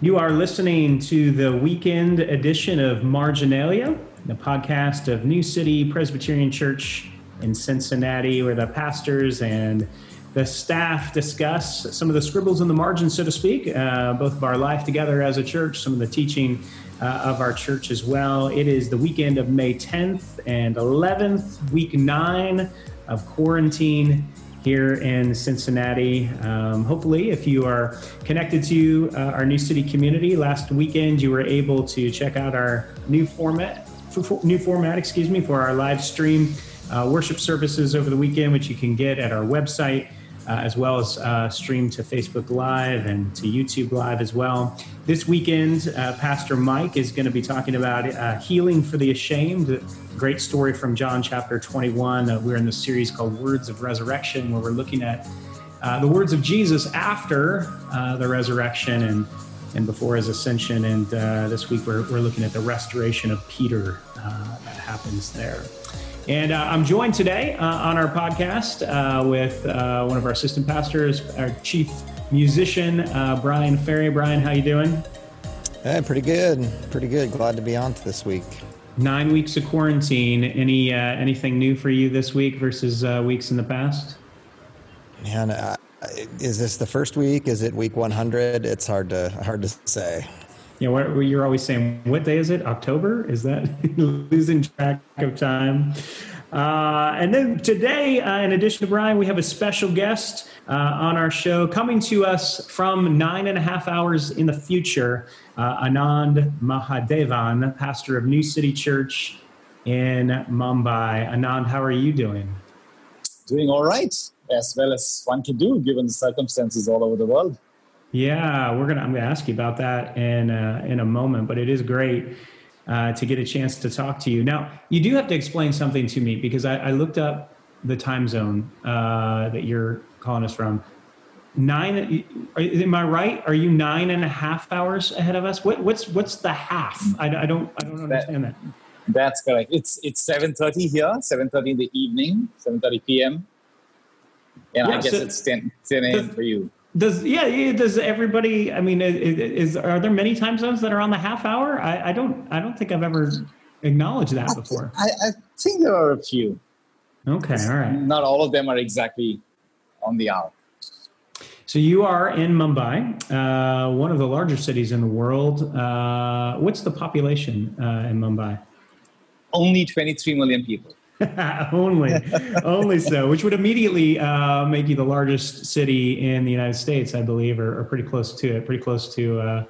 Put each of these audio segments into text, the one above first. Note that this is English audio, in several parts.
You are listening to the weekend edition of Marginalia, the podcast of New City Presbyterian Church in Cincinnati, where the pastors and the staff discuss some of the scribbles in the margin, so to speak, uh, both of our life together as a church, some of the teaching uh, of our church as well. It is the weekend of May 10th and 11th, week nine of quarantine here in Cincinnati. Um, hopefully, if you are connected to uh, our new city community, last weekend you were able to check out our new format, for, new format, excuse me, for our live stream uh, worship services over the weekend, which you can get at our website uh, as well as uh, stream to Facebook Live and to YouTube Live as well. This weekend, uh, Pastor Mike is going to be talking about uh, healing for the ashamed. Great story from John chapter 21. Uh, we're in the series called Words of Resurrection, where we're looking at uh, the words of Jesus after the resurrection and and before his ascension. And this week, we're, we're looking at the restoration of Peter that happens there. And uh, I'm joined today uh, on our podcast uh, with uh, one of our assistant pastors, our chief musician, uh, Brian Ferry. Brian, how you doing? Hey, pretty good. Pretty good. Glad to be on this week. Nine weeks of quarantine. Any uh, anything new for you this week versus weeks in the past? Man, is this the first week? Is it week 100? It's hard to hard to say. Yeah, what, you're always saying, what day is it? October? Is that losing track of time? Uh, and then today, uh, in addition to Brian, we have a special guest uh, on our show coming to us from nine and a half hours in the future, uh, Anand Mahadevan, pastor of New City Church in Mumbai. Anand, how are you doing? Doing all right, as well as one can do given the circumstances all over the world. Yeah, we're gonna. I'm gonna ask you about that in uh, in a moment, but it is great uh, to get a chance to talk to you. Now, you do have to explain something to me because I, I looked up the time zone uh, that you're calling us from. Nine? Am I right? Are you nine and a half hours ahead of us? What, what's what's the half? I, I don't I don't understand that. that. That's correct. It's it's seven thirty here, seven thirty in the evening, seven thirty p.m. And yeah, I guess so it's 10, 10 a.m. for you. Does yeah, does everybody? I mean, is, are there many time zones that are on the half hour? I, I don't I don't think I've ever acknowledged that I before. I, I, think there are a few. Okay, all right. Not all of them are exactly on the hour. So you are in Mumbai, uh, one of the larger cities in the world. Uh, what's the population uh, in Mumbai? Only 23 million people. only, only so, which would immediately uh, make you the largest city in the United States, I believe, or, or pretty close to it. Pretty close to. Uh,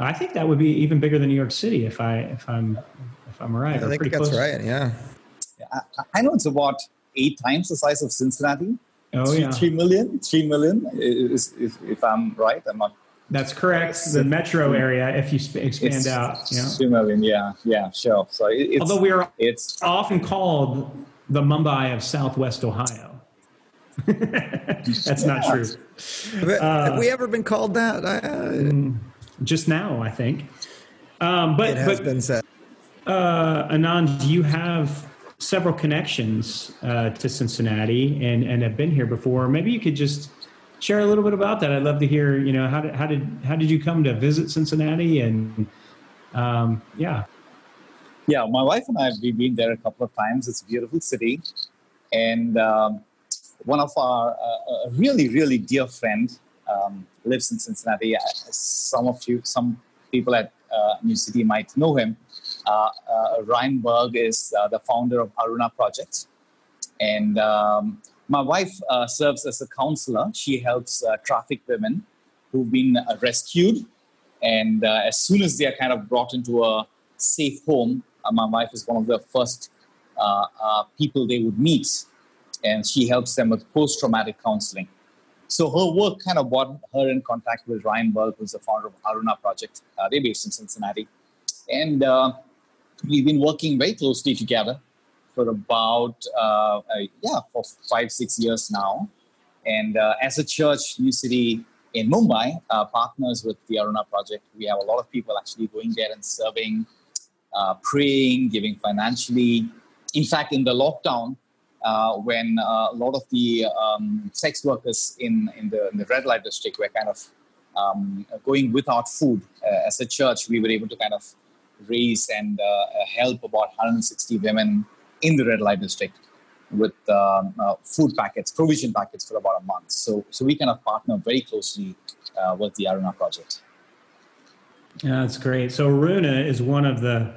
I think that would be even bigger than New York City, if I if I'm if I'm right. I think that's close. right. Yeah. I, I, know it's about eight times the size of Cincinnati. Oh three, yeah, three million. Three million. Is, if, if I'm right, I'm not that's correct. The metro area, if you sp- expand it's out, two million. Yeah, yeah, sure. So it, although we are it's often called the Mumbai of Southwest Ohio. That's not true. Uh, have we ever been called that? Uh, just now, I think. Um, but it has but, been said. Uh, Anand, you have several connections uh, to Cincinnati and, and have been here before. Maybe you could just share a little bit about that. I'd love to hear, you know, how did, how did, how did you come to visit Cincinnati and, um, yeah. Yeah, my wife and I we've been there a couple of times. It's a beautiful city. And um, one of our uh, really, really dear friend um, lives in Cincinnati. Some of you, some people at uh, New City might know him. Uh, uh Ryan Berg is uh, the founder of Aruna Project. And um, my wife uh, serves as a counselor. She helps uh, trafficked women who've been uh, rescued. And uh, as soon as they are kind of brought into a safe home, uh, my wife is one of the first uh, people they would meet. And she helps them with post traumatic counseling. So her work kind of brought her in contact with Ryan Berg, who's the founder of Aruna Project. they're based in Cincinnati. And we've been working very closely together for about uh, uh, yeah for five six years now, and uh, as a church, New City in Mumbai uh, partners with the Aruna Project. We have a lot of people actually going there and serving, uh, praying, giving financially. In fact, in the lockdown, uh, when a lot of the um, sex workers in, in, the, in the red light district were kind of um, going without food. Uh, as a church, we were able to kind of raise and uh, help about 160 women in the red light district with um, uh, food packets, provision packets for about a month. So, so we kind of partner very closely uh, with the Aruna project. Yeah, that's great. So Aruna is one of the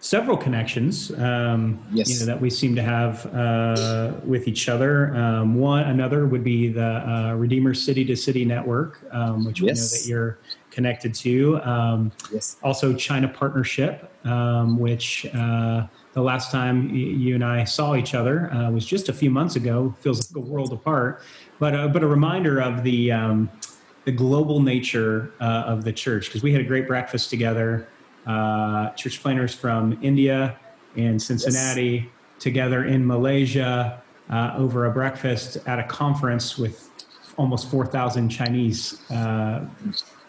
several connections um, yes. you know, that we seem to have uh, with each other. Um, one another would be the uh, Redeemer City to City Network, um, which yes. we know that you're connected to. Um, yes. Also, China Partnership, um, which uh, the last time you and I saw each other uh, was just a few months ago. Feels like a world apart, but uh, but a reminder of the um, the global nature uh, of the church because we had a great breakfast together uh, church planners from India and Cincinnati yes. together in Malaysia uh, over a breakfast at a conference with almost 4,000 Chinese uh,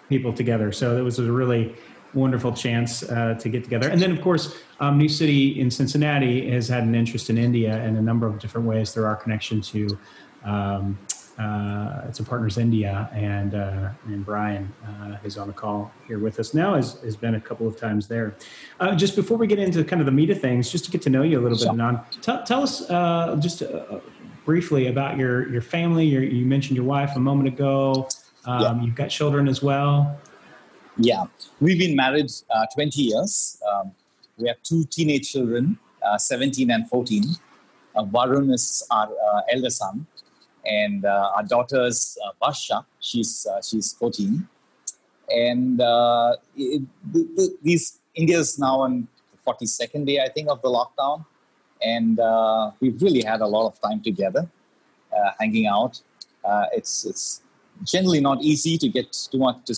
people together. So it was a really wonderful chance uh, to get together. And then, of course, um, New City in Cincinnati has had an interest in India in a number of different ways through our connection to um, uh, it's a partners India, and uh, and Brian uh, is on the call here with us now. has has been a couple of times there. Uh, just before we get into kind of the meat of things, just to get to know you a little bit, Anand, tell, tell us uh, just uh, briefly about your your family. Your, you mentioned your wife a moment ago. Um, yeah. You've got children as well. Yeah, we've been married 20 years. Um, we have two teenage children, 17 and 14. Varun is our elder son and uh, our daughter's uh, Basha, she's uh, she's 14, and uh, it, the, the, these India's now on the 42nd day, I think, of the lockdown, and uh, we've really had a lot of time together, uh, hanging out. Uh, it's it's generally not easy to get too much to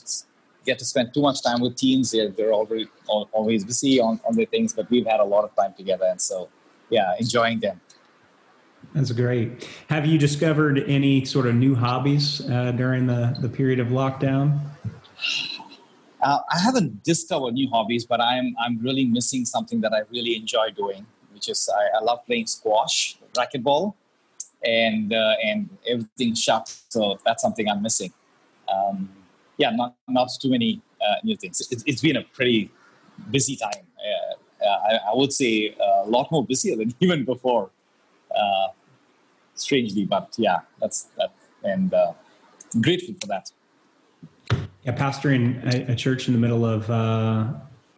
get to spend too much time with teens. They're, they're already always busy on, on their things, but we've had a lot of time together, and so yeah, enjoying them. That's great. Have you discovered any sort of new hobbies uh, during the, the period of lockdown? Uh, I haven't discovered new hobbies, but I'm I'm really missing something that I really enjoy doing, which is I, I love playing squash, racquetball, and uh, and everything shot. So that's something I'm missing. Um, yeah, not not too many uh, new things. It, has been a pretty busy time. Uh, I, I, would say a lot more busier than even before. Uh, strangely, but yeah, that's that, and uh, grateful for that. Yeah, pastoring a, a church in the middle of uh,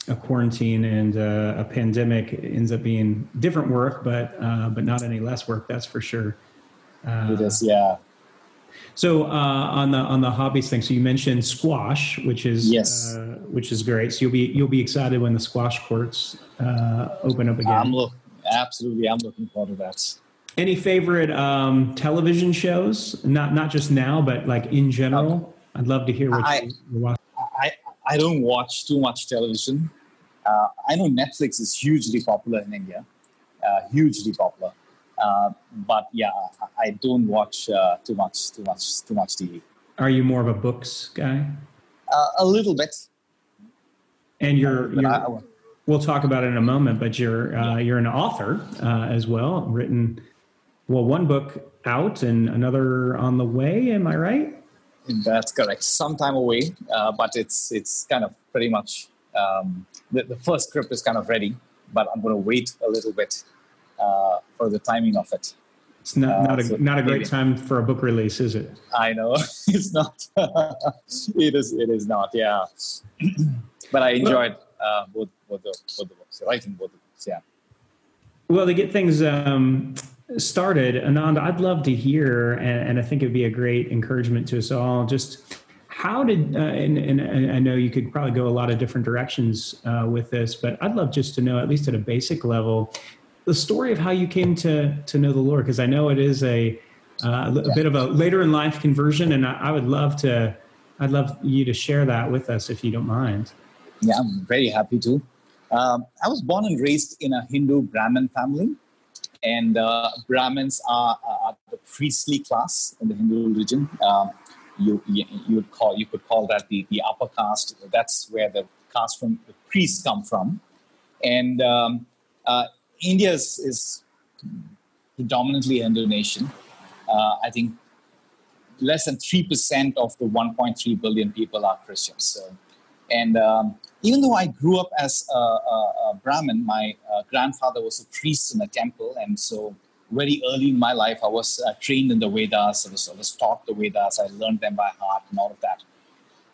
a quarantine and uh, a pandemic ends up being different work, but uh, but not any less work. That's for sure. Uh, it is, yeah. So uh, on the on the hobbies thing, so you mentioned squash, which is yes, uh, which is great. So you'll be you'll be excited when the squash courts uh, open up again. I'm look, absolutely, I'm looking forward to that. Any favorite um, television shows? Not not just now, but like in general. I'd love to hear what I, you watch. I I don't watch too much television. Uh, I know Netflix is hugely popular in India, uh, hugely popular. Uh, but yeah, I don't watch uh, too much, too much, too much TV. Are you more of a books guy? Uh, a little bit. And you're, you're I, I, we'll talk about it in a moment. But you're uh, you're an author as well, written well, one book out and another on the way. Am I right? That's correct. Some time away, uh, but it's it's kind of pretty much um, the, the first script is kind of ready, but I'm going to wait a little bit uh, for the timing of it. It's not, not, a, uh, so not a great maybe. time for a book release, is it? I know it's not. it is. It is not. Yeah, but I enjoyed uh, both, both, the, both the books, writing both the books. Yeah. Well, to get things um, started, Anand, I'd love to hear, and, and, I think it'd be a great encouragement to us all. Just how did, uh, and, and, I know you could probably go a lot of different directions uh, with this, but I'd love just to know, at least at a basic level, the story of how you came to to know the Lord, because I know it is a uh, a bit of a later in life conversion, and I, I would love to, I'd love you to share that with us if you don't mind. Yeah, I'm very happy to. Um, I was born and raised in a Hindu Brahmin family and uh, Brahmins are, are, the priestly class in the Hindu religion. Um, you, you, you would call you could call that the, the upper caste. That's where the caste from the priests come from, and um, uh, India is, is, predominantly Hindu nation. Uh, I think less than 3% of the 1.3 billion people are Christians. So, and um, even though I grew up as a, a, a Brahmin, my uh, grandfather was a priest in a temple. And so, very early in my life, I was uh, trained in the Vedas, I was, I was, taught the Vedas, I learned them by heart and all of that.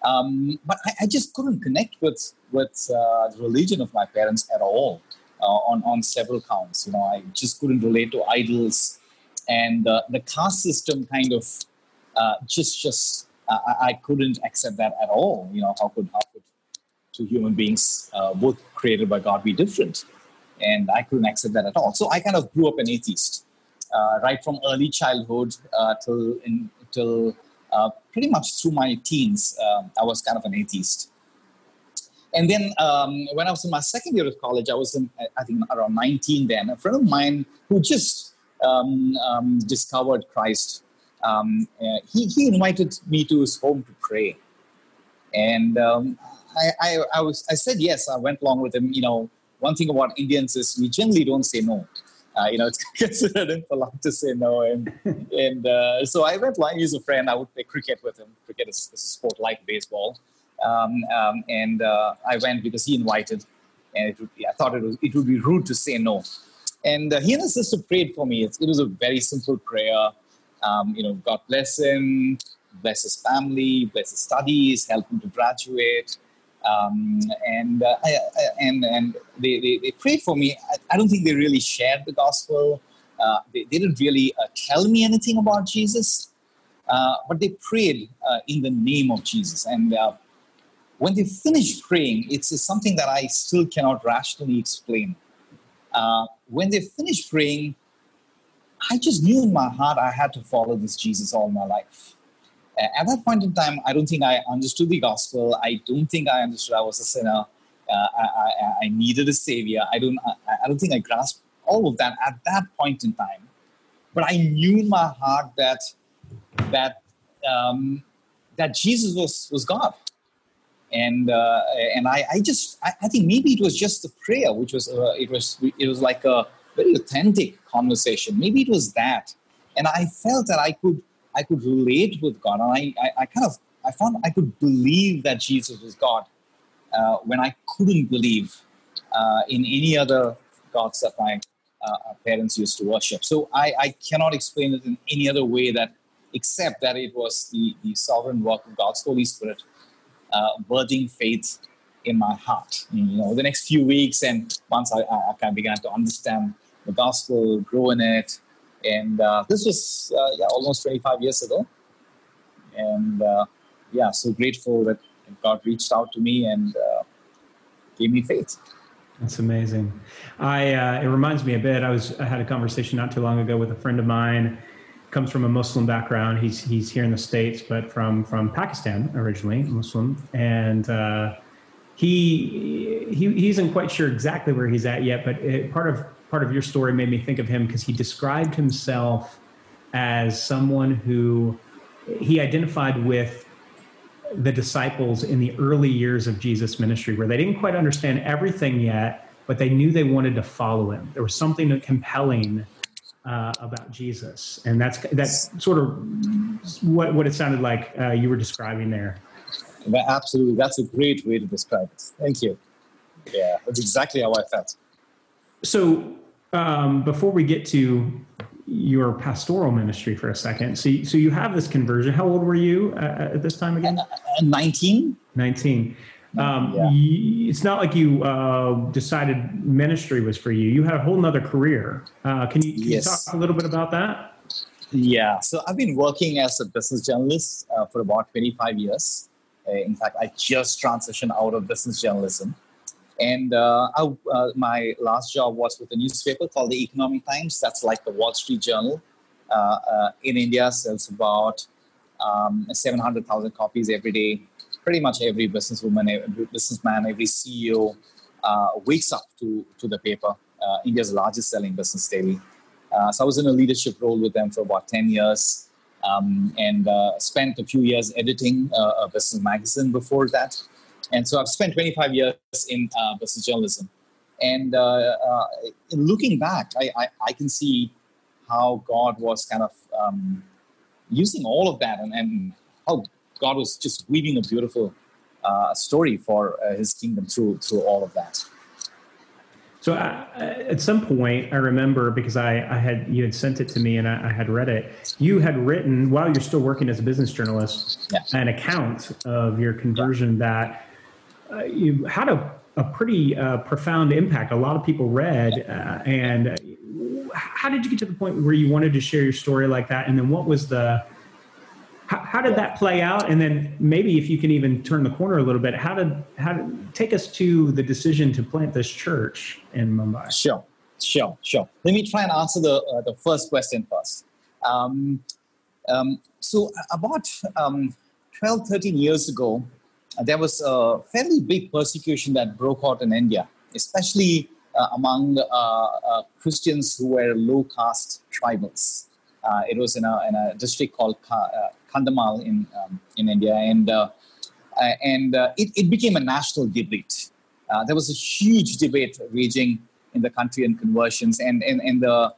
Um, but I, I, just couldn't connect with, with uh, the religion of my parents at all on, on several counts. You know, I just couldn't relate to idols. And the caste system kind of uh, just just uh, I, I, couldn't accept that at all. You know, how could how could two human beings, uh, both created by God, be different? And I couldn't accept that at all. So I kind of grew up an atheist, uh, right from early childhood uh, till in, till uh, pretty much through my teens. Um, I was kind of an atheist. And then um, when I was in my second year of college, I was in, I think around 19 then, a friend of mine who just um, um discovered Christ um, uh, he, he invited me to his home to pray. And um, I, I, I, was, I said yes. I went along with him. You know, one thing about Indians is we generally don't say no. Uh, you know, it's considered impolite to say no. And, and uh, so I went along. He's a friend. I would play cricket with him. Cricket is, is a sport like baseball. Um, um, and uh, I went because he invited. And would I thought it, was, it would be rude to say no. And uh, he and his sister prayed for me. It, it was a very simple prayer. Um, you know, God bless him, bless his family, bless his studies, help him to graduate. Um, and, uh, I, I, and and they, they, they, prayed for me. I, I, don't think they really shared the gospel. Uh, they, they, didn't really uh, tell me anything about Jesus, uh, but they prayed in the name of Jesus. And when they finished praying, it's, something that I still cannot rationally explain. when they finished praying, I just knew in my heart I had to follow this Jesus all my life. At that point in time, I don't think I understood the gospel. I don't think I understood I was a sinner. Uh, I, I, I, needed a savior. I don't, I, I don't think I grasped all of that at that point in time. But I knew in my heart that that um, that Jesus was was God, and uh, and I, I just I, I, think maybe it was just a prayer, which was uh, it was it was like a very authentic conversation. Maybe it was that, and I felt that I could I could relate with God, and I I, I kind of I found I could believe that Jesus was God uh, when I couldn't believe uh, in any other gods that my uh, parents used to worship. So I, I cannot explain it in any other way that except that it was the, the sovereign work of God's Holy Spirit uh, birthing faith in my heart. You know, the next few weeks and once I, I of began to understand the gospel, grow in it. And uh, this was uh, yeah, almost 25 years ago. And uh, yeah, so grateful that God reached out to me and uh, gave me faith. That's amazing. I uh, it reminds me a bit. I was I had a conversation not too long ago with a friend of mine. Comes from a Muslim background. He's he's here in the states, but from from Pakistan originally, Muslim, and uh, he he he isn't quite sure exactly where he's at yet. But it, part of part of your story made me think of him because he described himself as someone who he identified with the disciples in the early years of Jesus' ministry, where they didn't quite understand everything yet, but they knew they wanted to follow him. There was something compelling uh, about Jesus, and that's that's sort of what what it sounded like uh, you were describing there. Absolutely, that's a great way to describe it. Thank you. Yeah, that's exactly how I felt. So, um, before we get to your pastoral ministry for a second, so you, so you have this conversion. How old were you uh, at this time again? Uh, uh, nineteen. Nineteen. Um, yeah. it's not like you uh, decided ministry was for you. You had a whole nother career. Uh, can you, can yes. you talk a little bit about that? Yeah. So I've been working as a business journalist uh, for about 25 years. Uh, in fact, I just transitioned out of business journalism. And uh, I, uh, my last job was with a newspaper called the Economic Times. That's like the Wall Street Journal. Uh, uh in India, sells about um, 700,000 copies every day. Pretty much every businesswoman, every businessman, every CEO uh, wakes up to, to the paper. Uh, India's largest selling business daily. so I was in a leadership role with them for about 10 years um, and spent a few years editing a business magazine before that. And so I've spent 25 years in uh, business journalism. And uh, uh, in looking back, I, I, I, can see how God was kind of um, using all of that and, and how God was just weaving a beautiful uh, story for uh, His kingdom through through all of that. So uh, at some point, I remember because I, I, had you had sent it to me and I, I, had read it. You had written while you're still working as a business journalist an account of your conversion yeah. that uh, you had a, a pretty uh, profound impact. A lot of people read, uh, and uh, how did you get to the point where you wanted to share your story like that? And then what was the how, how did that play out? And then maybe if you can even turn the corner a little bit, how did how did take us to the decision to plant this church in Mumbai? Sure, sure, sure. Let me try and answer the uh, the first question first. Um, um, so about um, 12, 13 years ago, uh, there was a fairly big persecution that broke out in India, especially uh, among uh, uh Christians who were low caste tribals. Uh, it was in a, in a district called uh, Kandhamal in um, in India, and uh, uh, and it, it became a national debate. there was a huge debate raging in the country on conversions, and and, and the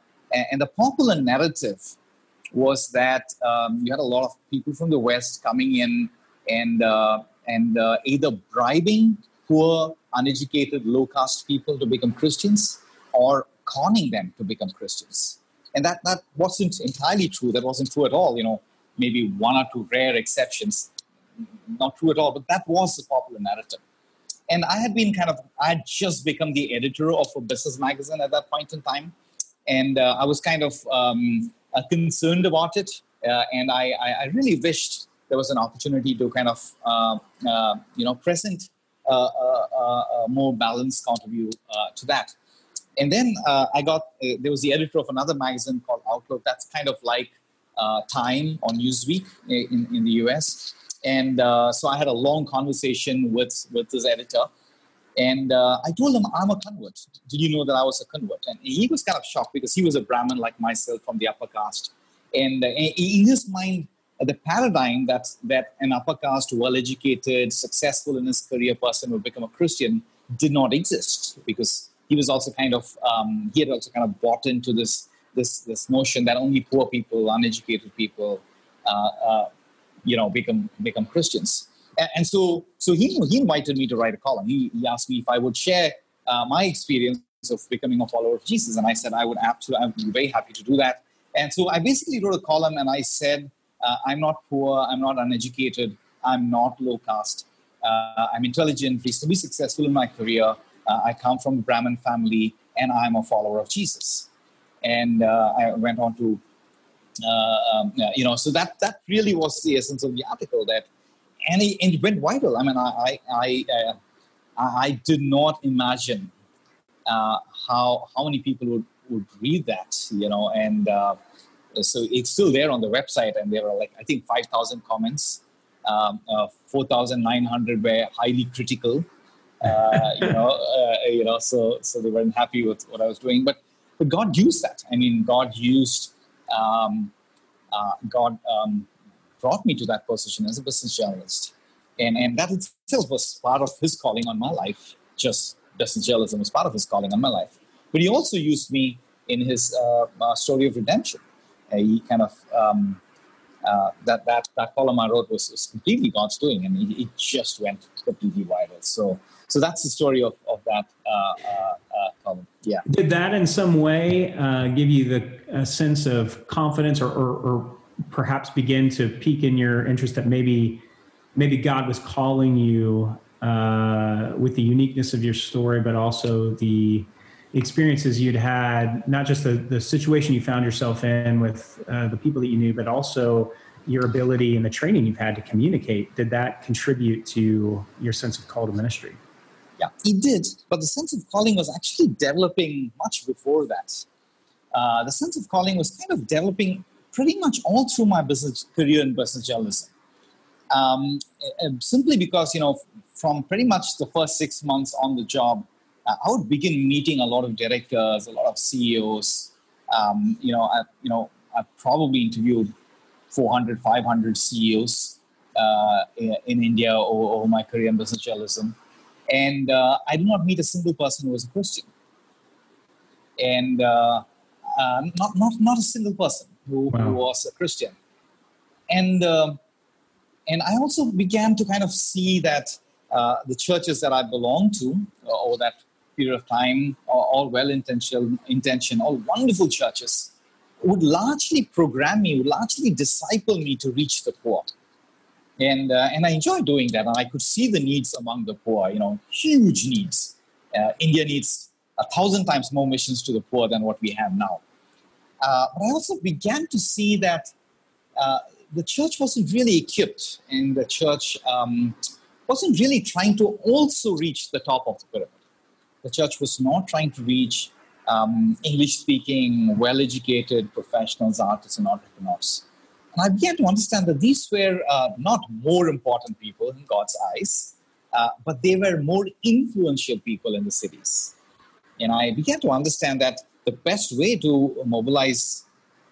and the popular narrative was that um, you had a lot of people from the West coming in and and either bribing poor, uneducated, low caste people to become Christians or conning them to become Christians. And that that wasn't entirely true. That wasn't true at all. You know, maybe one or two rare exceptions. Not true at all, but that was the popular narrative. And I had been kind of, I had just become the editor of a business magazine at that point in time. And uh, I was kind of um, uh, concerned about it. Uh, and I, I, really wished there was an opportunity to kind of, uh, uh, you know, present a, a, a more balanced contribute uh, to that. And then I got, there was the editor of another magazine called Outlook. That's kind of like uh, Time on Newsweek in, in the US. And uh, so I had a long conversation with, with this editor. And uh, I told him, I'm a convert. Did you know that I was a convert? And he was kind of shocked because he was a Brahmin like myself from the upper caste. And uh, in his mind, the paradigm that, that an upper caste, well educated, successful in his career person would become a Christian did not exist because he was also kind of, um, he had also kind of bought into this this this notion that only poor people, uneducated people, uh, uh, you know, become become Christians. And, and, so so he he invited me to write a column. He, he asked me if I would share uh, my experience of becoming a follower of Jesus, and I said I would absolutely, I'd be very happy to do that. And so I basically wrote a column, and I said uh, I'm not poor, I'm not uneducated, I'm not low caste. Uh, I'm intelligent, please to be successful in my career. Uh, I come from a Brahmin family, and I'm a follower of Jesus and uh, I went on to, uh, um, you know, so that that really was the essence of the article. That and it, and it went viral. I mean, I I I, uh, I did not imagine uh, how how many people would would read that, you know, and uh, so it's still there on the website, and there were like I think five thousand comments. Um, uh, 4,900 were highly critical. Uh, you know, uh, you know, so so they weren't happy with what I was doing. But but God used that. I mean, God used, um, uh, God um, brought me to that position as a business journalist. And, and that itself was part of his calling on my life. Just business journalism was part of his calling on my life. But he also used me in his uh, uh, story of redemption. Uh, he kind of um, uh, that that that column I wrote was, was completely God's doing, and it, it, just went completely viral. So so that's the story of of that uh, column. Yeah. Did that in some way uh, give you the sense of confidence, or, or, or perhaps begin to pique in your interest that maybe maybe God was calling you uh, with the uniqueness of your story, but also the experiences you'd had, not just the, the situation you found yourself in with uh, the people that you knew, but also your ability and the training you've had to communicate. Did that contribute to your sense of call to ministry? Yeah, it did. But the sense of calling was actually developing much before that. Uh, the sense of calling was kind of developing pretty much all through my business career in business journalism. Um, simply because, you know, from pretty much the first six months on the job, uh, I would begin meeting a lot of directors, a lot of CEOs. Um, you know, I, you know, I probably interviewed 400, 500 CEOs uh, in, in, India over, over, my career in business journalism. And uh, I did not meet a single person who was a Christian. And uh, uh, not, not, not a single person who, wow. who was a Christian. and uh, and I also began to kind of see that uh, the churches that I belonged to uh, over that period of time, all well intentioned, intention, all wonderful churches, would largely program me, would largely disciple me to reach the poor. And, uh, and I enjoyed doing that. And I could see the needs among the poor, you know, huge needs. Uh, India needs a thousand times more missions to the poor than what we have now. Uh, but I also began to see that uh, the church wasn't really equipped, and the church um, wasn't really trying to also reach the top of the pyramid. The church was not trying to reach um, English speaking, well educated professionals, artists, and entrepreneurs. And I began to understand that these were uh, not more important people in God's eyes, uh, but they were more influential people in the cities. And I began to understand that the best way to mobilize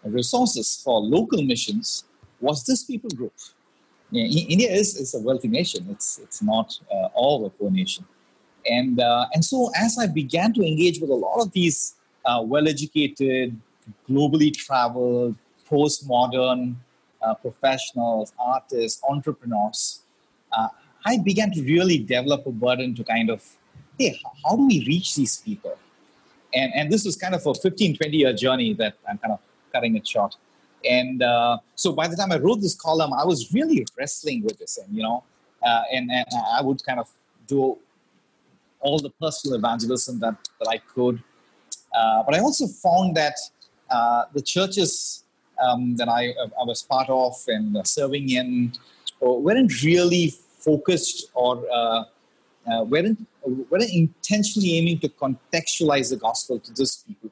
resources for local missions was this people group. India is, is a wealthy nation. It's, it's not uh, all a poor nation. And, uh, and so as I began to engage with a lot of these uh, well-educated, globally traveled, postmodern uh, professionals, artists, entrepreneurs, uh, I began to really develop a burden to kind of, hey, how do we reach these people? And, and this was kind of a 15, 20 year journey that I'm kind of cutting it short. And uh, so by the time I wrote this column, I was really wrestling with this, and you know, uh, and, and I would kind of do all the personal evangelism that, that I could. Uh, but I also found that uh, the churches um, that I, I, was part of and serving in uh, weren't really focused or uh, weren't, weren't intentionally aiming to contextualize the gospel to this people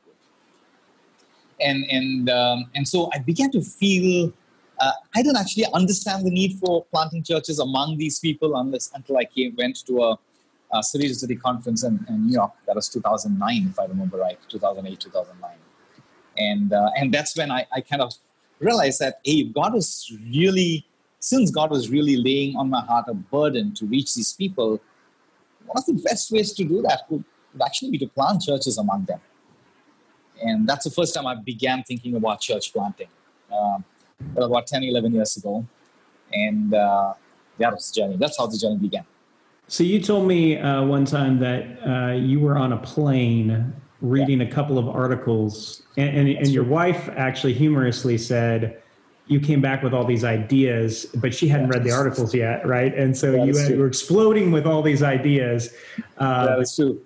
and and um, and so I began to feel uh, I didn't actually understand the need for planting churches among these people unless until I came went to a, a city to city conference in, in, New York. That was 2009, if I remember right, 2008, 2009, and uh, and that's when I, I kind of realized that hey, God is really since God was really laying on my heart a burden to reach these people. One of the best ways to do that would, would actually be to plant churches among them and that's the first time I began thinking about church planting. Um, about 10, 11 years ago. And uh, that was the journey. That's how the journey began. So you told me uh, one time that uh, you were on a plane reading yeah. a couple of articles, and, and, and your wife actually humorously said, you came back with all these ideas, but she hadn't read the articles yet, right? And so you had, were exploding with all these ideas. Uh, that's true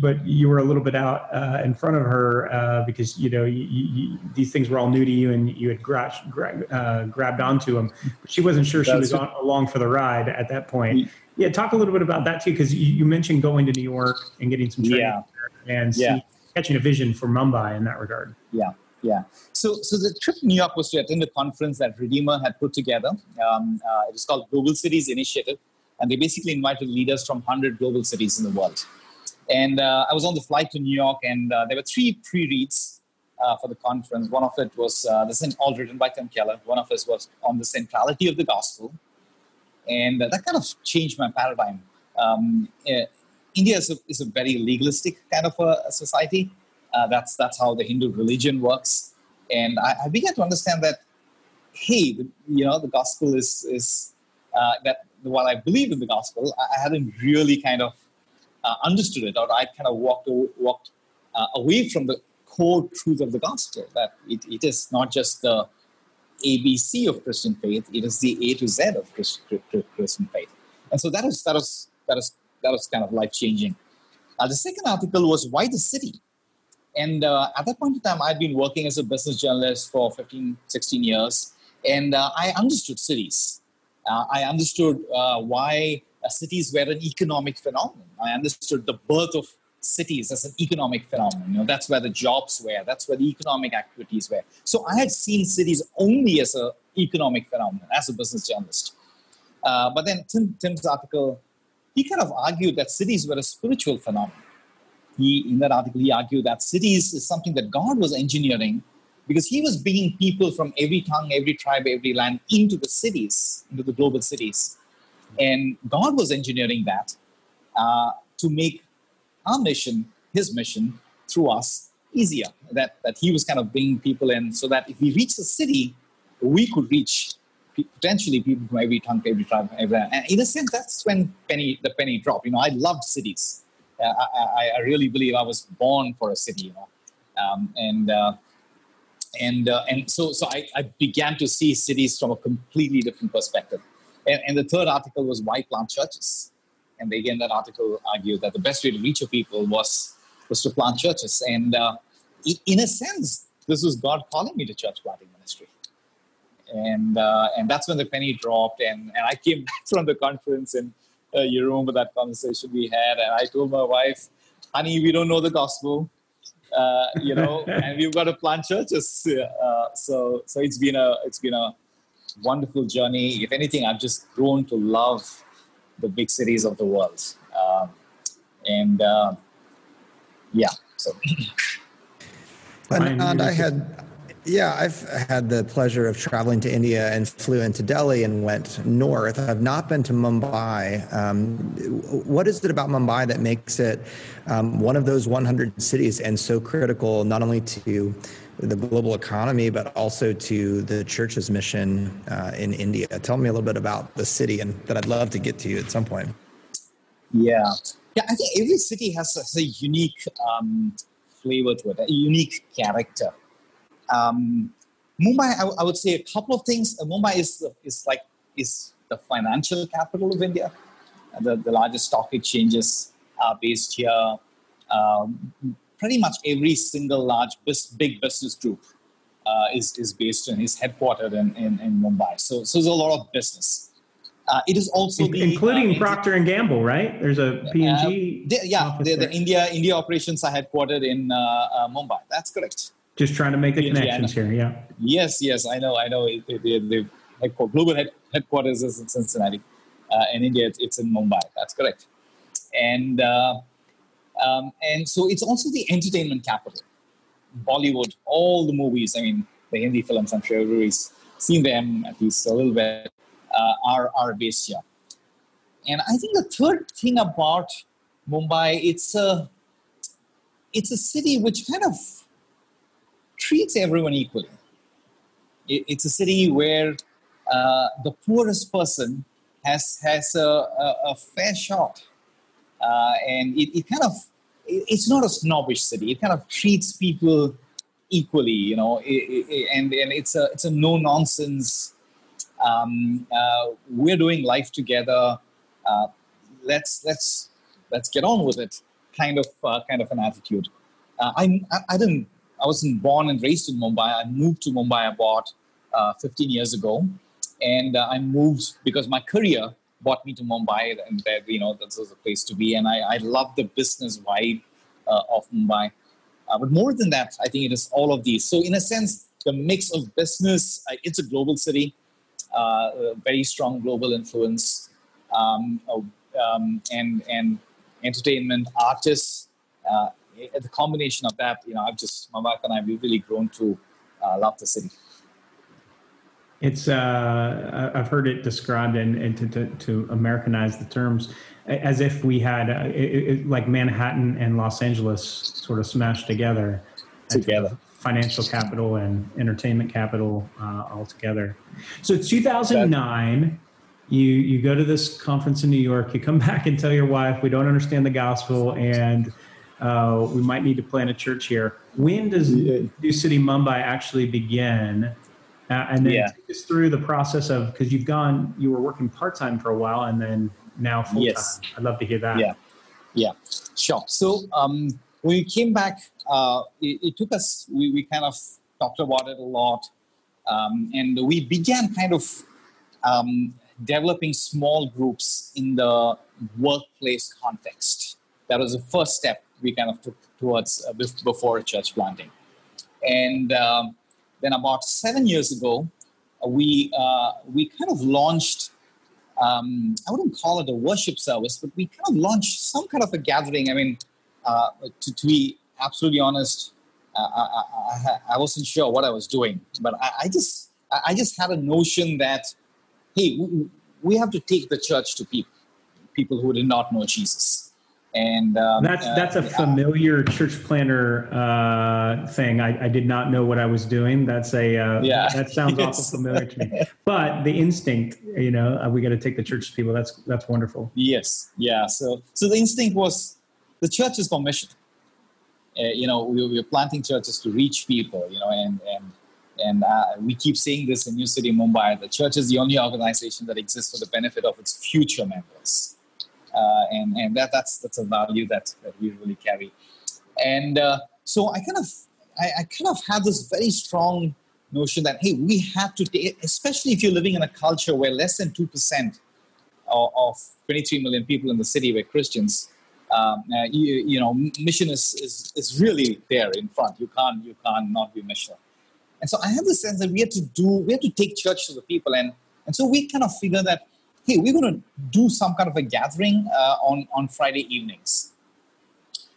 but you were a little bit out uh, in front of her uh, because you know you, you, these things were all new to you and you had gra- gra- uh, grabbed onto them. But she wasn't sure she was on, along for the ride at that point. Yeah, talk a little bit about that too, because you, you, mentioned going to New York and getting some training yeah. and yeah. see, catching a vision for Mumbai in that regard. Yeah. Yeah. So, so the trip to New York was to attend a conference that Redeemer had put together. Um, uh, it was called Global Cities Initiative, and they basically invited leaders from 100 global cities in the world. And uh, I was on the flight to New York, and uh, there were three pre-reads uh, for the conference. One of it was uh, the all written by Tim Keller. One of us was on the centrality of the gospel, and uh, that kind of changed my paradigm. Um, uh, India is a, is a, very legalistic kind of a, society. that's that's how the Hindu religion works, and I, I began to understand that, hey, you know, the gospel is is that while I believe in the gospel, I hadn't really kind of uh, understood it, or I kind of walked walked uh, away from the core truth of the gospel that it, it is not just the ABC of Christian faith; it is the A to Z of Christian faith. And so that was that was that was that was kind of life changing. Uh, the second article was why the city. And uh, at that point in time, I'd been working as a business journalist for 15, 16 years, and uh, I understood cities. Uh, I understood why uh, cities were an economic phenomenon. I understood the birth of cities as an economic phenomenon. You know, that's where the jobs were. That's where the economic activities were. So I had seen cities only as an economic phenomenon as a business journalist. Uh, but then Tim, Tim's article, he kind of argued that cities were a spiritual phenomenon. He, in that article, he argued that cities is something that God was engineering because he was bringing people from every tongue, every tribe, every land into the cities, into the global cities. And God was engineering that uh, to make our mission, his mission, through us easier. That, that he was kind of bringing people in so that if we reach the city, we could reach potentially people from every tongue, every tribe, everywhere. And in a sense, that's when penny the penny dropped. You know, I loved cities. Uh, I, I, really believe I was born for a city. You know, um, and uh, and uh, and so so I, I, began to see cities from a completely different perspective. And, and the third article was why plant churches. And again, that article argued that the best way to reach a people was was to plant churches. And uh, in a sense, this was God calling me to church planting ministry and uh, and that's when the penny dropped and and I came back from the conference and uh, you remember that conversation we had and I told my wife honey we don't know the gospel uh, you know and we've got to plant churches uh, so so it's been a it's been a wonderful journey if anything I've just grown to love the big cities of the world um, and uh, yeah so and, and I had yeah, I've had the pleasure of traveling to India and flew into Delhi and went north. I've not been to Mumbai. Um, what is it about Mumbai that makes it um, one of those 100 cities and so critical not only to the global economy but also to the church's mission uh, in India? Tell me a little bit about the city and that I'd love to get to you at some point. Yeah, yeah. I think every city has a, has a unique um, flavor to it, a unique character um, Mumbai, I, would say a couple of things. Uh, Mumbai is is like is the financial capital of India. The, the largest stock exchanges are based here. Um, pretty much every single large big business group uh, is is based in is headquartered in, in, in Mumbai. So so there's a lot of business. Uh, it is also the, including uh, Procter and Gamble, right? There's a P and G. Uh, yeah, the, the, India India operations are headquartered in uh, Mumbai. That's correct. Just trying to make the connections here. Yeah. Yes, yes, I know, I know. The global head, headquarters is in Cincinnati. Uh, in India, it's, it's, in Mumbai. That's correct. And uh, um, and so it's also the entertainment capital. Bollywood, all the movies. I mean, the Hindi films. I'm sure everybody's seen them at least a little bit. Uh, are are based here. And I think the third thing about Mumbai, it's a it's a city which kind of treats everyone equally. It's a city where uh, the poorest person has has a, a, a fair shot, uh, and it, it, kind of it's not a snobbish city. It kind of treats people equally, you know, it, it, and and it's a it's a no nonsense. Um, uh, we're doing life together. Uh, let's let's let's get on with it. Kind of uh, kind of an attitude. Uh, I, I didn't I wasn't born and raised in Mumbai. I moved to Mumbai about uh, 15 years ago, and uh, I moved because my career brought me to Mumbai, and that you know this was a place to be. And I, I love the business vibe uh, of Mumbai. Uh, but more than that, I think it is all of these. So in a sense, the mix of business. Uh, it's a global city, uh, very strong global influence, um, um, and and entertainment, artists the combination of that, you know, I've just wife and I we've really grown to uh, love the city. It's uh, I've heard it described and, and to, to, to, Americanize the terms as if we had uh, it, it, like Manhattan and Los Angeles sort of smashed together. Together. Financial capital and entertainment capital uh, all together. So 2009, you you go to this conference in New York. You come back and tell your wife we don't understand the gospel and uh, we might need to plant a church here. When does New City Mumbai actually begin? Uh, and then yeah. take us through the process of because you've gone, you were working part time for a while, and then now full time. Yes. I'd love to hear that. Yeah, yeah, sure. So um, when we came back, uh, it, it, took us. We, we kind of talked about it a lot, um, and we began kind of um, developing small groups in the workplace context. That was the first step we kind of took towards uh, before church planting. And um, then about seven years ago, uh, we uh, we kind of launched. Um, I wouldn't call it a worship service, but we kind of launched some kind of a gathering. I mean, uh, to, to, be absolutely honest, uh, I, I, I, wasn't sure what I was doing, but I, I just I just had a notion that hey, we, we have to take the church to people, people who did not know Jesus And um, that's that's a familiar church planner uh, thing. I, I, did not know what I was doing. That's a uh, yeah. That sounds yes. awful familiar to me. But the instinct, you know, uh, we got to take the church to people. That's that's wonderful. Yes, yeah. So so the instinct was the church is for mission. Uh, you know, we, we're planting churches to reach people. You know, and and and uh, we keep saying this in New City, Mumbai. The church is the only organization that exists for the benefit of its future members uh, and and that that's that's a value that, that we really carry. And uh, so I kind of I, I, kind of have this very strong notion that hey, we have to take, especially if you're living in a culture where less than two percent of, of 23 million people in the city were Christians. Um, uh, you, you, know, mission is, is, is really there in front. You can't you can't not be missional. And so I have the sense that we have to do we have to take church to the people, and and so we kind of figure that hey, we're going to do some kind of a gathering uh, on, on Friday evenings.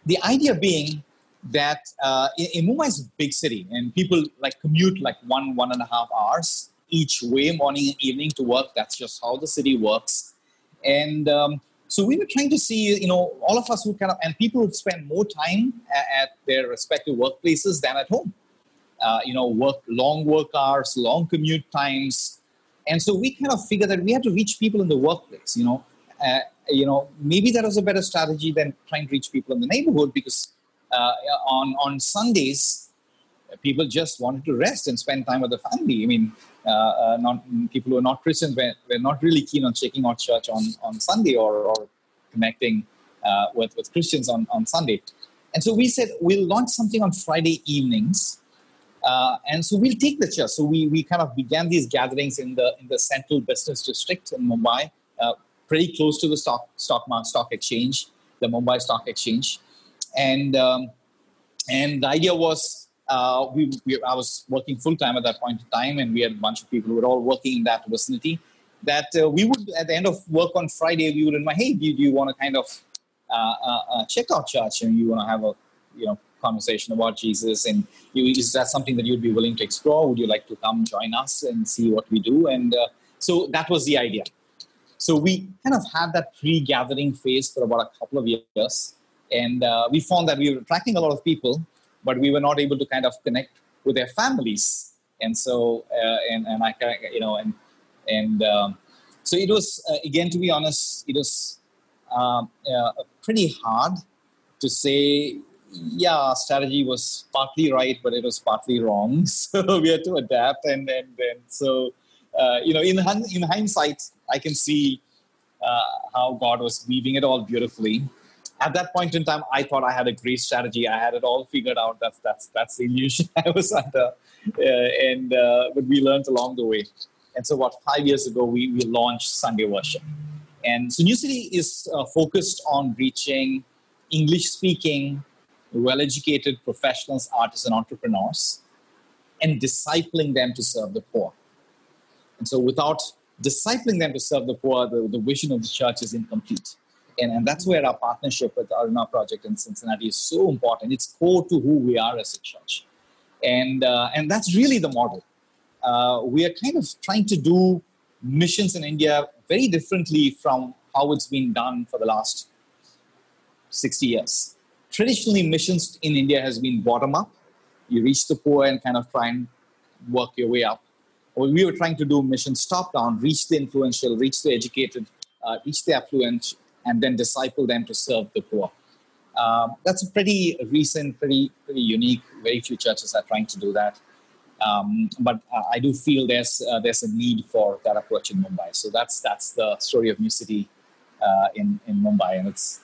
The idea being that uh, in, in Mumbai is a big city and people like commute like one, one and a half hours each way, morning and evening to work. That's just how the city works. And um, so we were trying to see, you know, all of us who kind of, and people would spend more time at, at their respective workplaces than at home. Uh, you know, work long work hours, long commute times, and so we kind of figured that we had to reach people in the workplace. You know, uh, you know, maybe that was a better strategy than trying to reach people in the neighborhood because uh, on on Sundays, people just wanted to rest and spend time with the family. I mean, uh, uh not people who are not Christians were, were not really keen on checking out church on on Sunday or, or connecting uh, with with Christians on on Sunday. And so we said we'll launch something on Friday evenings uh, and so we'll take the chair. So we, we kind of began these gatherings in the in the central business district in Mumbai, uh, pretty close to the stock stock stock exchange, the Mumbai Stock Exchange, and um, and the idea was uh, we, we, I was working full time at that point in time, and we had a bunch of people who were all working in that vicinity. That uh, we would at the end of work on Friday, we would invite, hey, do, do you want to kind of uh, uh, check out church and you want to have a you know conversation about Jesus? And you, is that something that you'd be willing to explore? Would you like to come join us and see what we do? And uh, so that was the idea. So we kind of had that pre-gathering phase for about a couple of years, and uh, we found that we were attracting a lot of people, but we were not able to kind of connect with their families. And so, uh, and and I, you know, and and um, so it was uh, again, to be honest, it was um, uh, pretty hard to say yeah, our strategy was partly right, but it was partly wrong. So we had to adapt, and and, and so uh, you know, in in hindsight, I can see uh, how God was weaving it all beautifully. At that point in time, I thought I had a great strategy. I had it all figured out. That's that's that's the illusion I was under, uh, and uh, but we learned along the way. And so, what five years ago, we we launched Sunday Worship, and so New City is uh, focused on reaching English speaking well educated professionals, artists, and entrepreneurs, and discipling them to serve the poor. And so, without discipling them to serve the poor, the, the vision of the church is incomplete. And, and that's where our partnership with Aruna Project in Cincinnati is so important. It's core to who we are as a church. And, uh, and that's really the model. Uh, we are kind of trying to do missions in India very differently from how it's been done for the last 60 years traditionally missions in India has been bottom up. You reach the poor and kind of try and work your way up. Well, we were trying to do missions top down, reach the influential, reach the educated, uh, reach the affluent, and then disciple them to serve the poor. Um, that's a pretty recent, pretty pretty unique. Very few churches are trying to do that. Um, but uh, I do feel there's uh, there's a need for that approach in Mumbai. So that's that's the story of New City uh, in in Mumbai, and it's.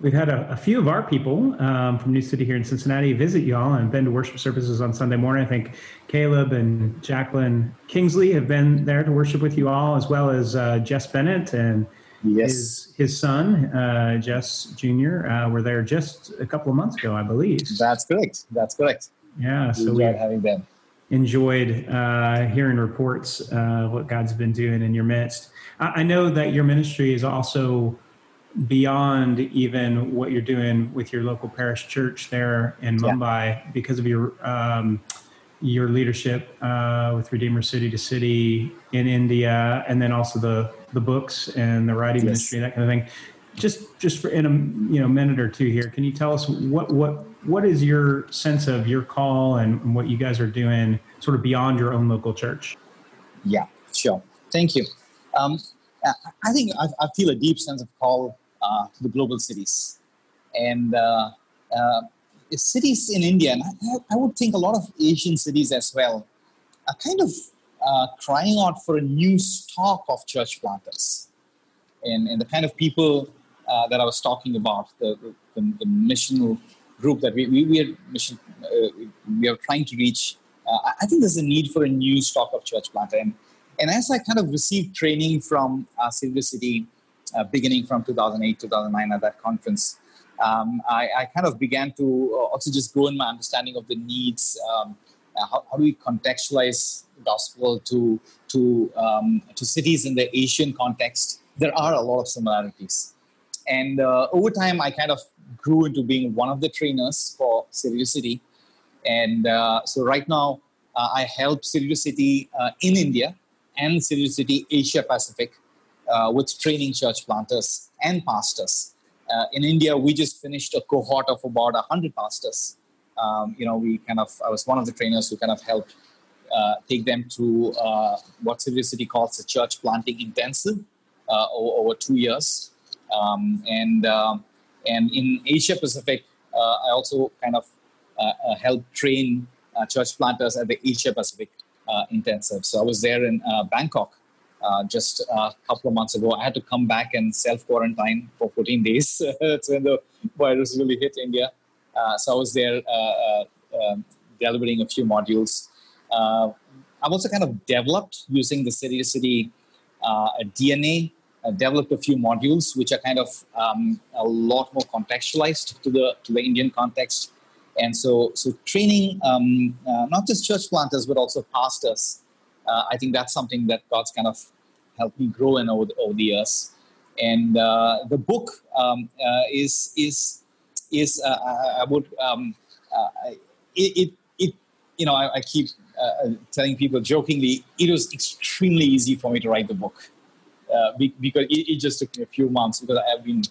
We've had a, a few of our people um, from New City here in Cincinnati visit y'all and been to worship services on Sunday morning. I think Caleb and Jacqueline Kingsley have been there to worship with you all, as well as uh, Jess Bennett and yes. his, his son, uh, Jess Jr., uh, were there just a couple of months ago, I believe. That's correct. That's correct. Yeah. So we having them. Enjoyed uh, hearing reports uh, what God's been doing in your midst. I, I know that your ministry is also beyond even what you're doing with your local parish church there in Mumbai yeah. because of your um, your leadership uh, with Redeemer City to City in India, and then also the the books and the writing yes. ministry, that kind of thing. just just for in a you know minute or two here, can you tell us what what what is your sense of your call and what you guys are doing, sort of beyond your own local church? Yeah, sure. Thank you. Um, I think I, I, feel a deep sense of call uh, to the global cities, and uh, uh, cities in India, and I, I, would think a lot of Asian cities as well, are kind of uh, crying out for a new stock of church planters, and, and the kind of people uh, that I was talking about, the, the, the group that we, we, we are mission, we are trying to reach. I think there's a need for a new stock of church planter, and and as I kind of received training from uh, City to City, uh, beginning from 2008, 2009 at that conference, um, I, I, kind of began to uh, also just grow in my understanding of the needs. Um, uh, how, how, do we contextualize gospel to to um, to cities in the Asian context? There are a lot of similarities, and uh, over time, I kind of grew into being one of the trainers for City to City, and uh, so right now. I help City to City in India and City to City Asia Pacific uh, with training church planters and pastors. Uh, in India, we just finished a cohort of about 100 pastors. Um, you know, we kind of, I was one of the trainers who kind of helped uh, take them through uh, what City to City calls a church planting intensive uh, over, two years. Um, and, um, and in Asia Pacific, I also kind of helped train church planters at the Asia Pacific intensive. So I was there in Bangkok uh, just a couple of months ago. I had to come back and self quarantine for 14 days. That's when the virus really hit India. so I was there um, delivering a few modules. I've also kind of developed using the city to city DNA uh, developed a few modules which are kind of um, a lot more contextualized to the to the Indian context. And so, so training um, uh, not just church planters but also pastors. Uh, I think that's something that God's kind of helped me grow in over the, over the years. And uh, the book um, uh, is is is uh, I would um, uh, it, it, it you know I, I keep telling people jokingly it was extremely easy for me to write the book because it, it just took me a few months because I've been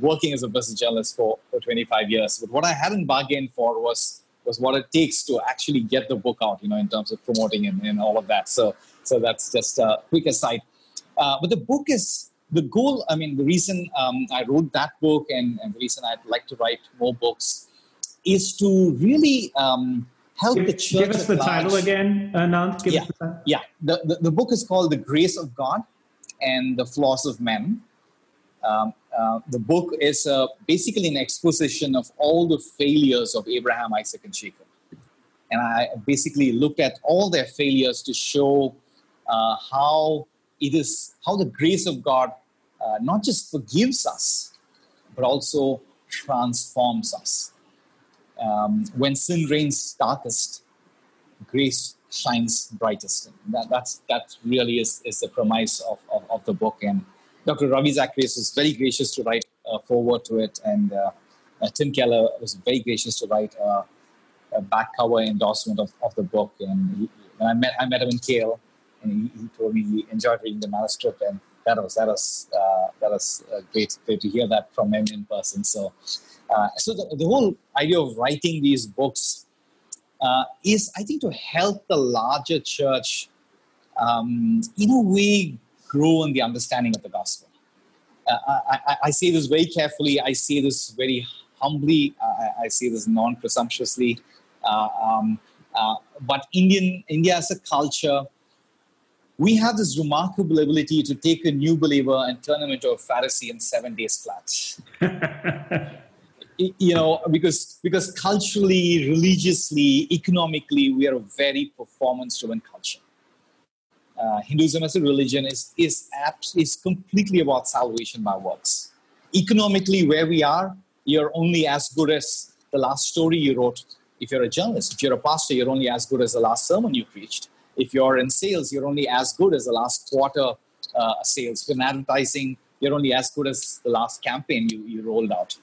working as a business journalist for, for 25 years. But what I hadn't bargained for was was what it takes to actually get the book out, you know, in terms of promoting and, and all of that. So so that's just a quick aside. Uh, but the book is the goal. I mean, the reason um, I wrote that book and, and, the reason I'd like to write more books is to really um, help give, the church. Give us the large. title again, Anand. Give yeah, the yeah. The, the the book is called "The Grace of God and the Flaws of Men." Um, uh, the book is uh, basically an exposition of all the failures of Abraham, Isaac, and Jacob. And I basically looked at all their failures to show uh, how it is, how the grace of God uh, not just forgives us, but also transforms us. Um, when sin reigns darkest, grace shines brightest. That, that's, that really is, is the premise of, of, of the book. And Dr. Ravi Zacharias was very gracious to write a foreword to it, and uh, uh, Tim Keller was very gracious to write uh, a back cover endorsement of, of the book. And he, I met I met him in KL, and he, he, told me he enjoyed reading the manuscript, and that was that was uh, that was uh, great, great to hear that from him in person. So, uh, so the, the whole idea of writing these books is, I think, to help the larger church um, in a way grow in the understanding of the gospel. Uh, I, I, I, say this very carefully. I say this very humbly. Uh, I say this non-presumptuously. Uh, um, uh, but Indian India as a culture, we have this remarkable ability to take a new believer and turn him into a Pharisee in seven days flat. you know, because because culturally, religiously, economically, we are a very performance-driven culture uh, Hinduism as a religion is is abs- is completely about salvation by works. Economically, where we are, you're only as good as the last story you wrote. If you're a journalist, if you're a pastor, you're only as good as the last sermon you preached. If you're in sales, you're only as good as the last quarter uh, sales. If you're in advertising, you're only as good as the last campaign you, you rolled out.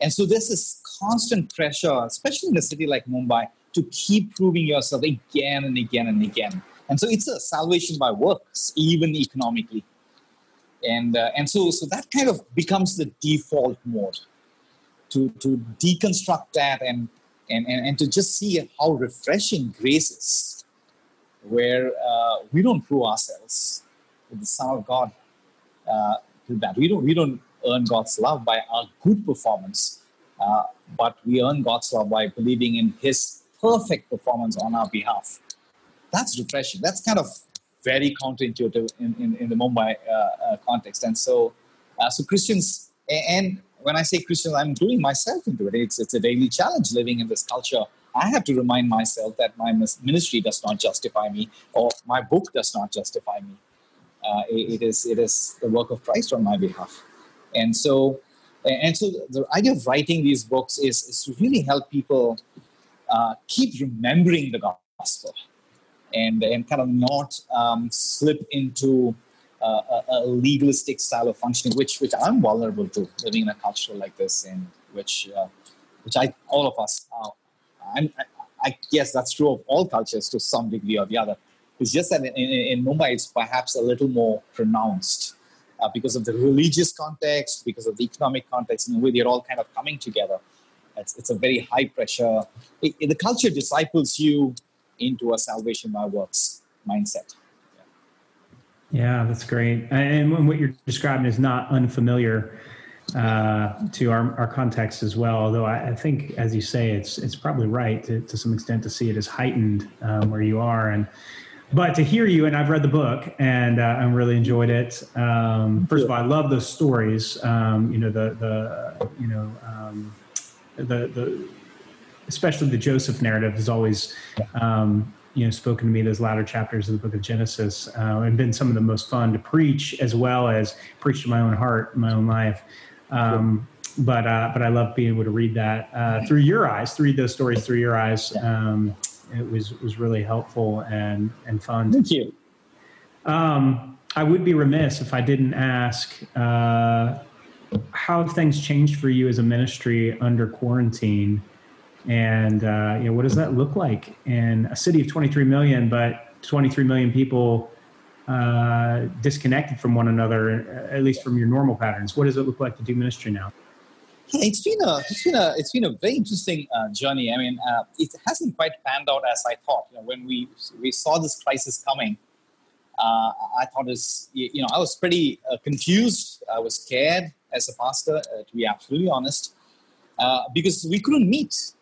And so this constant pressure, especially in a city like Mumbai, to keep proving yourself again and again and again. And so it's a salvation by works, even economically. and uh, and so so that kind of becomes the default mode to to deconstruct that and and and, and to just see how refreshing grace is where uh, we don't prove ourselves the son of god uh, that we don't we don't earn god's love by our good performance uh, but we earn god's love by believing in his perfect performance on our behalf that's refreshing that's kind of very counterintuitive in, in, in the Mumbai uh, uh, context. And so, uh, so Christians, and when I say Christians, I'm doing myself into it. It's, it's a daily challenge living in this culture. I have to remind myself that my ministry does not justify me, or my book does not justify me. Uh, it, it is it is the work of Christ on my behalf, and so and so the idea of writing these books is, is to really help people uh, keep remembering the gospel and, and kind of not um, slip into uh, a, a, legalistic style of functioning, which which I'm vulnerable to living in a culture like this, and which uh, which I all of us are. I, I guess that's true of all cultures to some degree or the other. It's just that in, in, in Mumbai, it's perhaps a little more pronounced uh, because of the religious context, because of the economic context, in a way they're all kind of coming together. It's, it's a very high pressure. It, it, the culture disciples you into a salvation by works mindset. Yeah, that's great. And what you're describing is not unfamiliar uh, to our, our context as well. Although I, I, think, as you say, it's it's probably right to, to some extent to see it as heightened um, where you are. And but to hear you, and I've read the book and uh, I really enjoyed it. Um, first of all, I love those stories. Um, you know the the you know um, the the especially the Joseph narrative has always, um, you know, spoken to me. Those latter chapters of the book of Genesis uh, and been some of the most fun to preach, as well as preach to my own heart, my own life. Um, but uh, but I love being able to read that uh, through your eyes, to read those stories through your eyes. Um, it was was really helpful and and fun. Thank you. Um, I would be remiss if I didn't ask uh, how have things changed for you as a ministry under quarantine and uh, you know what does that look like in a city of 23 million but 23 million people uh, disconnected from one another at least from your normal patterns? What does it look like to do ministry now? It's been a it's been a it's been a very interesting uh, journey. I mean uh, it hasn't quite panned out as i thought. You know when we we saw this crisis coming uh, i thought was you know i was pretty uh, confused. I was scared as a pastor to be absolutely honest because we couldn't meet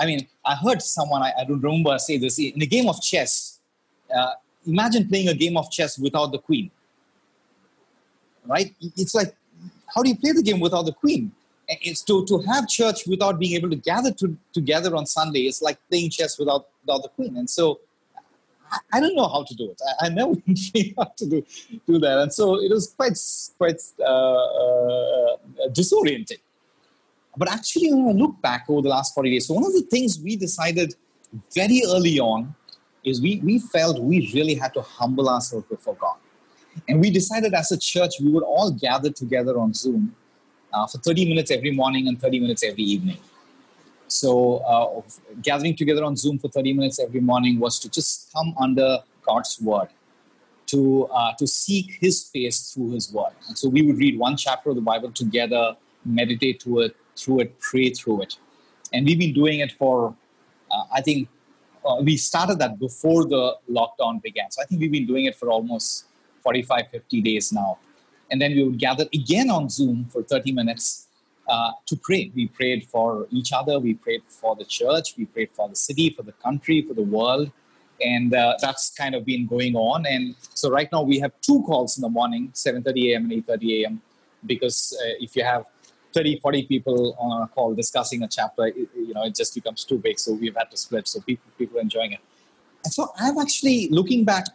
I mean, I heard someone, I, I don't remember, say this in a game of chess. Uh, imagine playing a game of chess without the queen. Right? It's like, how do you play the game without the queen? It's to, to have church without being able to gather to, together on Sunday. It's like playing chess without, without the queen. And so I, I don't know how to do it. I, I never figured how to do, do that. And so it was quite, quite uh, uh, disorienting. But actually, when I look back over the last 40 days, so one of the things we decided very early on is we, we felt we really had to humble ourselves before God. And we decided as a church, we would all gather together on Zoom uh, for 30 minutes every morning and 30 minutes every evening. So, uh, gathering together on Zoom for 30 minutes every morning was to just come under God's word, to, uh, to seek His face through His word. And so, we would read one chapter of the Bible together, meditate to it, through it, pray through it. And we've been doing it for, uh, I think, uh, we started that before the lockdown began. So I think we've been doing it for almost 45, 50 days now. And then we would gather again on Zoom for 30 minutes uh, to pray. We prayed for each other, we prayed for the church, we prayed for the city, for the country, for the world. And uh, that's kind of been going on. And so right now we have two calls in the morning, 7.30 a.m. and 8.30 a.m. Because uh, if you have 30, 40 people on a call discussing a chapter, it, you know, it just becomes too big. So we've had to split. So people, people are enjoying it. And so I'm actually looking back,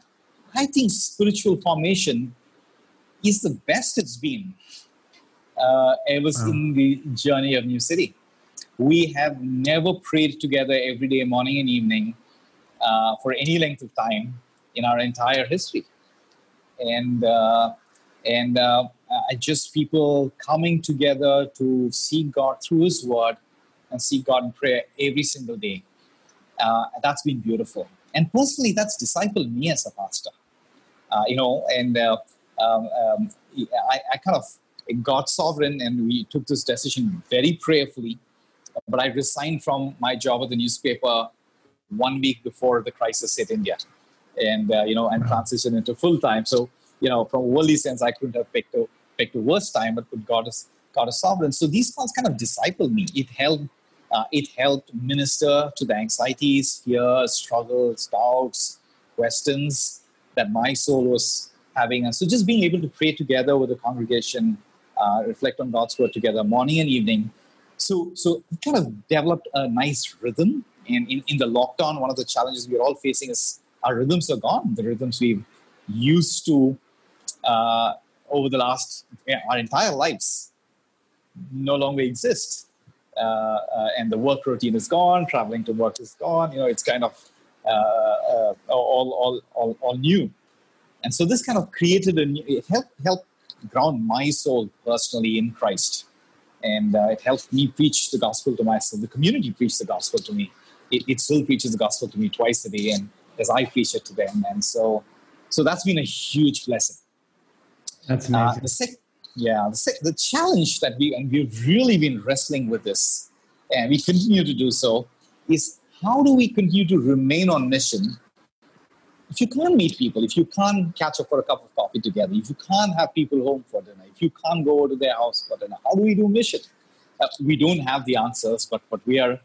I think spiritual formation is the best it's been uh, ever wow. in the journey of New City. We have never prayed together every day, morning and evening, uh, for any length of time in our entire history. And uh, and uh, uh, just people coming together to seek God through His Word and seek God in prayer every single day. Uh, that's been beautiful. And personally, that's discipled me as a pastor. Uh, you know, and uh, um, um, I, I, kind of got sovereign and we took this decision very prayerfully. But I resigned from my job at the newspaper one week before the crisis hit India, and uh, you know, and transitioned into full time. So you know, from a worldly sense, I couldn't have picked a picked a worse time, but God is God is sovereign. So these calls kind of discipled me. It helped. Uh, it helped minister to the anxieties, fears, struggles, doubts, questions that my soul was having. And so just being able to pray together with the congregation, uh, reflect on God's word together, morning and evening. So, so it kind of developed a nice rhythm. And in, in the lockdown, one of the challenges we're all facing is our rhythms are gone. The rhythms we've used to uh, over the last, our entire lives no longer exist. Uh, uh, and the work routine is gone, traveling to work is gone. You know, it's kind of uh, uh, all, all, all, all new. And so this kind of created a new, it helped, helped ground my soul personally in Christ. And uh, it helped me preach the gospel to myself. The community preached the gospel to me. It, it, still preaches the gospel to me twice a day, and as I preach it to them. And so, so that's been a huge blessing. That's amazing. Uh, the sec- yeah, the, sec- the challenge that we and we've really been wrestling with this, and we continue to do so, is how do we continue to remain on mission if you can't meet people, if you can't catch up for a cup of coffee together, if you can't have people home for dinner, if you can't go to their house for dinner, how do we do mission? Uh, we don't have the answers, but, but we are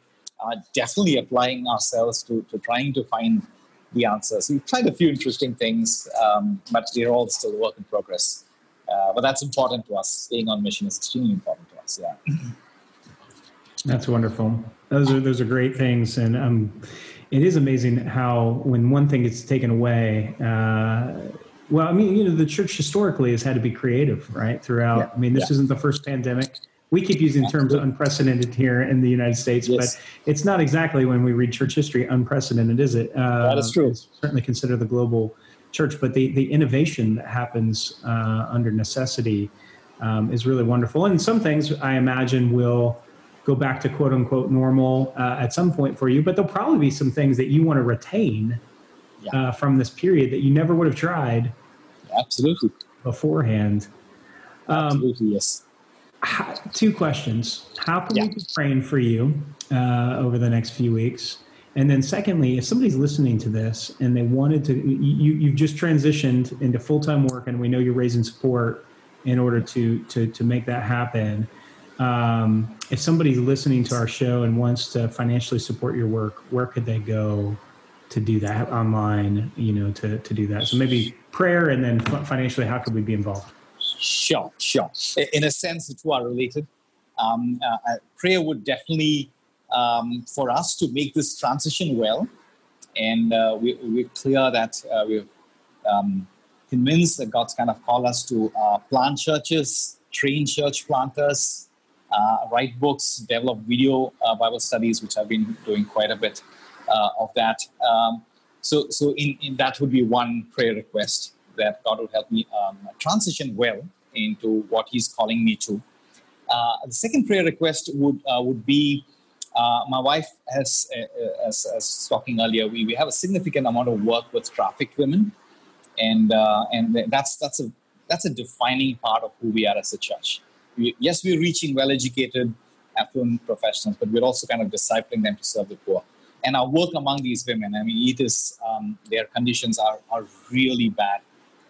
uh, definitely applying ourselves to, to trying to find the answers. We've tried a few interesting things, um, but they're all still work in progress. Uh, but that's important to us. Staying on mission is extremely important to us. Yeah. That's wonderful. Those are those are great things, and um, it is amazing how when one thing gets taken away. Uh, well, I mean, you know, the church historically has had to be creative, right? Throughout. Yeah. I mean, this yeah. isn't the first pandemic. We keep using terms unprecedented here in the United States, yes. but it's not exactly when we read church history unprecedented, is it? Uh, that is true. Certainly consider the global church, but the, the innovation that happens uh, under necessity um, is really wonderful. And some things I imagine will go back to quote unquote normal uh, at some point for you, but there'll probably be some things that you want to retain yeah. uh, from this period that you never would have tried. Absolutely. Beforehand. Um, Absolutely, yes. How, two questions. How can yeah. we be praying for you uh, over the next few weeks? And then, secondly, if somebody's listening to this and they wanted to, you, you've just transitioned into full time work, and we know you're raising support in order to to to make that happen um, if somebody's listening to our show and wants to financially support your work, where could they go to do that online? You know, to to do that. So maybe prayer, and then financially, how could we be involved? Sure, sure. In a sense, the two are related. Um, uh, uh, prayer would definitely um, for us to make this transition well, and uh, we, we're clear that uh, we're um, convinced that God's kind of called us to uh, plant churches, train church planters, uh, write books, develop video uh, Bible studies, which I've been doing quite a bit uh, of that. Um, so, so in, in that would be one prayer request that God would help me um, transition well into what He's calling me to. The second prayer request would would be uh, my wife has, as, as talking earlier, we, we have a significant amount of work with trafficked women, and and that's that's a that's a defining part of who we are as a church we, yes, we're reaching well-educated, affluent professionals, but we're also kind of discipling them to serve the poor. And our work among these women, I mean, it is um, their conditions are, are really bad,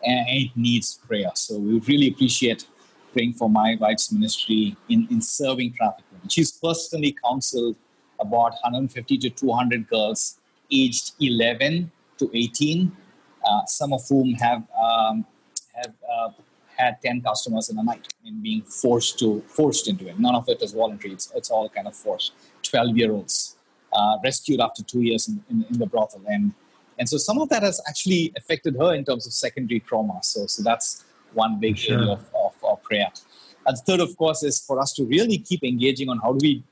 and it needs prayer. So we really appreciate praying for my wife's ministry in, in serving trafficked women. She's personally counseled about 150 to 200 girls aged 11 to 18, uh, some of whom have um, have uh, had 10 customers in a night in being forced to forced into it. None of it is voluntary. It's, it's all kind of forced. 12 year olds uh, rescued after two years in, in, in, the brothel. And and so some of that has actually affected her in terms of secondary trauma. So so that's one big sure. area of, of prayer and the third of course is for us to really keep engaging on how do we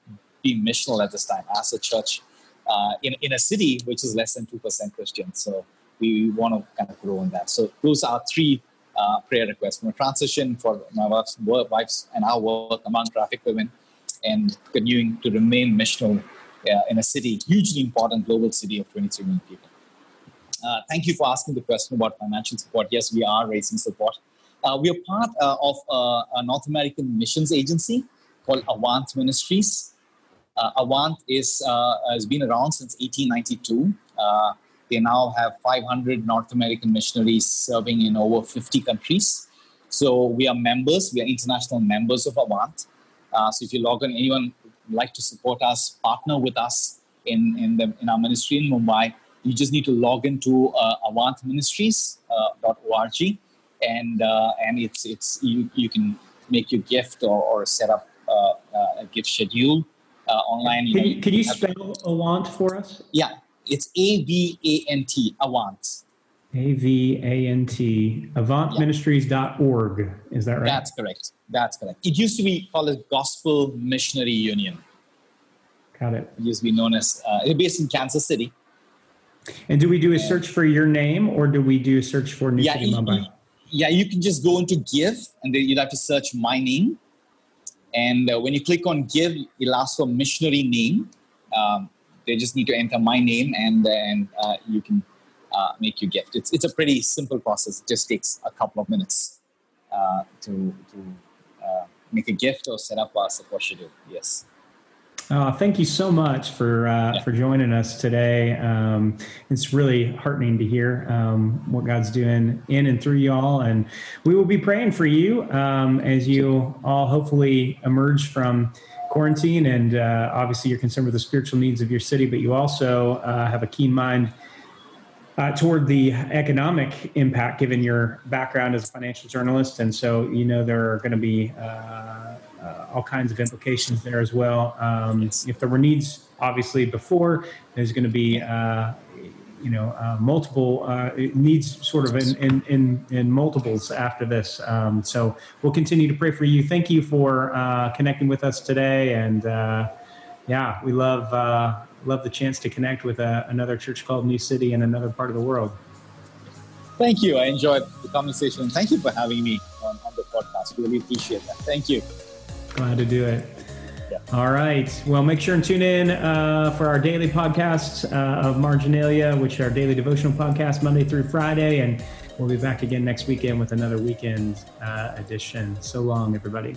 be missional at this time as a church uh, in, in a city which is less than 2% christian so we want to kind of grow in that so those are three uh, prayer requests from a transition for my wife's, work, wife's and our work among traffic women and continuing to remain missional uh, in a city, hugely important global city of 23 million people. Uh, thank you for asking the question about financial support. Yes, we are raising support. Uh, we are part uh, of uh, a North American missions agency called Avant Ministries. Uh, Avant is, has been around since 1892. they now have 500 North American missionaries serving in over 50 countries. So we are members, we are international members of Avant. so if you log on, anyone like to support us, partner with us in, in, the, in our ministry in Mumbai, you just need to log into uh, avantministries.org uh, and uh, and it's it's you, you can make your gift or, or set up uh, uh a gift schedule uh, online. You can, know, you, can you spell Avant for us? Yeah, it's A V A N T Avant. A V A N T avantministries.org. Is that right? That's correct. That's correct. It used to be called as Gospel Missionary Union. Got it. It used to be known as, uh, it's based in Kansas City. And do we do a search for your name or do we do a search for New yeah, City Mumbai? Yeah, you can just go into Give and then you'd have to search my name. And uh, when you click on Give, it'll ask for missionary name. Um, they just need to enter my name and then uh, you can uh, make your gift. It's, it's a pretty simple process. It just takes a couple of minutes uh, to, to uh, make a gift or set up a support schedule. Yes. Uh, thank you so much for uh, for joining us today. Um, it's really heartening to hear um, what God's doing in and through y'all, and we will be praying for you um, as you all hopefully emerge from quarantine. And uh, obviously, you're concerned with the spiritual needs of your city, but you also uh, have a keen mind. Uh, toward the economic impact, given your background as a financial journalist, and so you know there are going to be uh, all kinds of implications there as well. Um, if there were needs, obviously before, there's going to be uh, you know uh, multiple uh, needs sort of in, in, in, in multiples after this. Um, so we'll continue to pray for you. Thank you for uh, connecting with us today, and uh, yeah, we love love the chance to connect with another church called New City in another part of the world. Thank you. I enjoyed the conversation. Thank you for having me on, on the podcast. Really appreciate that. Thank you. Glad to do it. Yeah. All right. Well, make sure and tune in uh, for our daily podcasts uh, of Marginalia, which are daily devotional podcasts Monday through Friday. And we'll be back again next weekend with another weekend uh, edition. So long, everybody.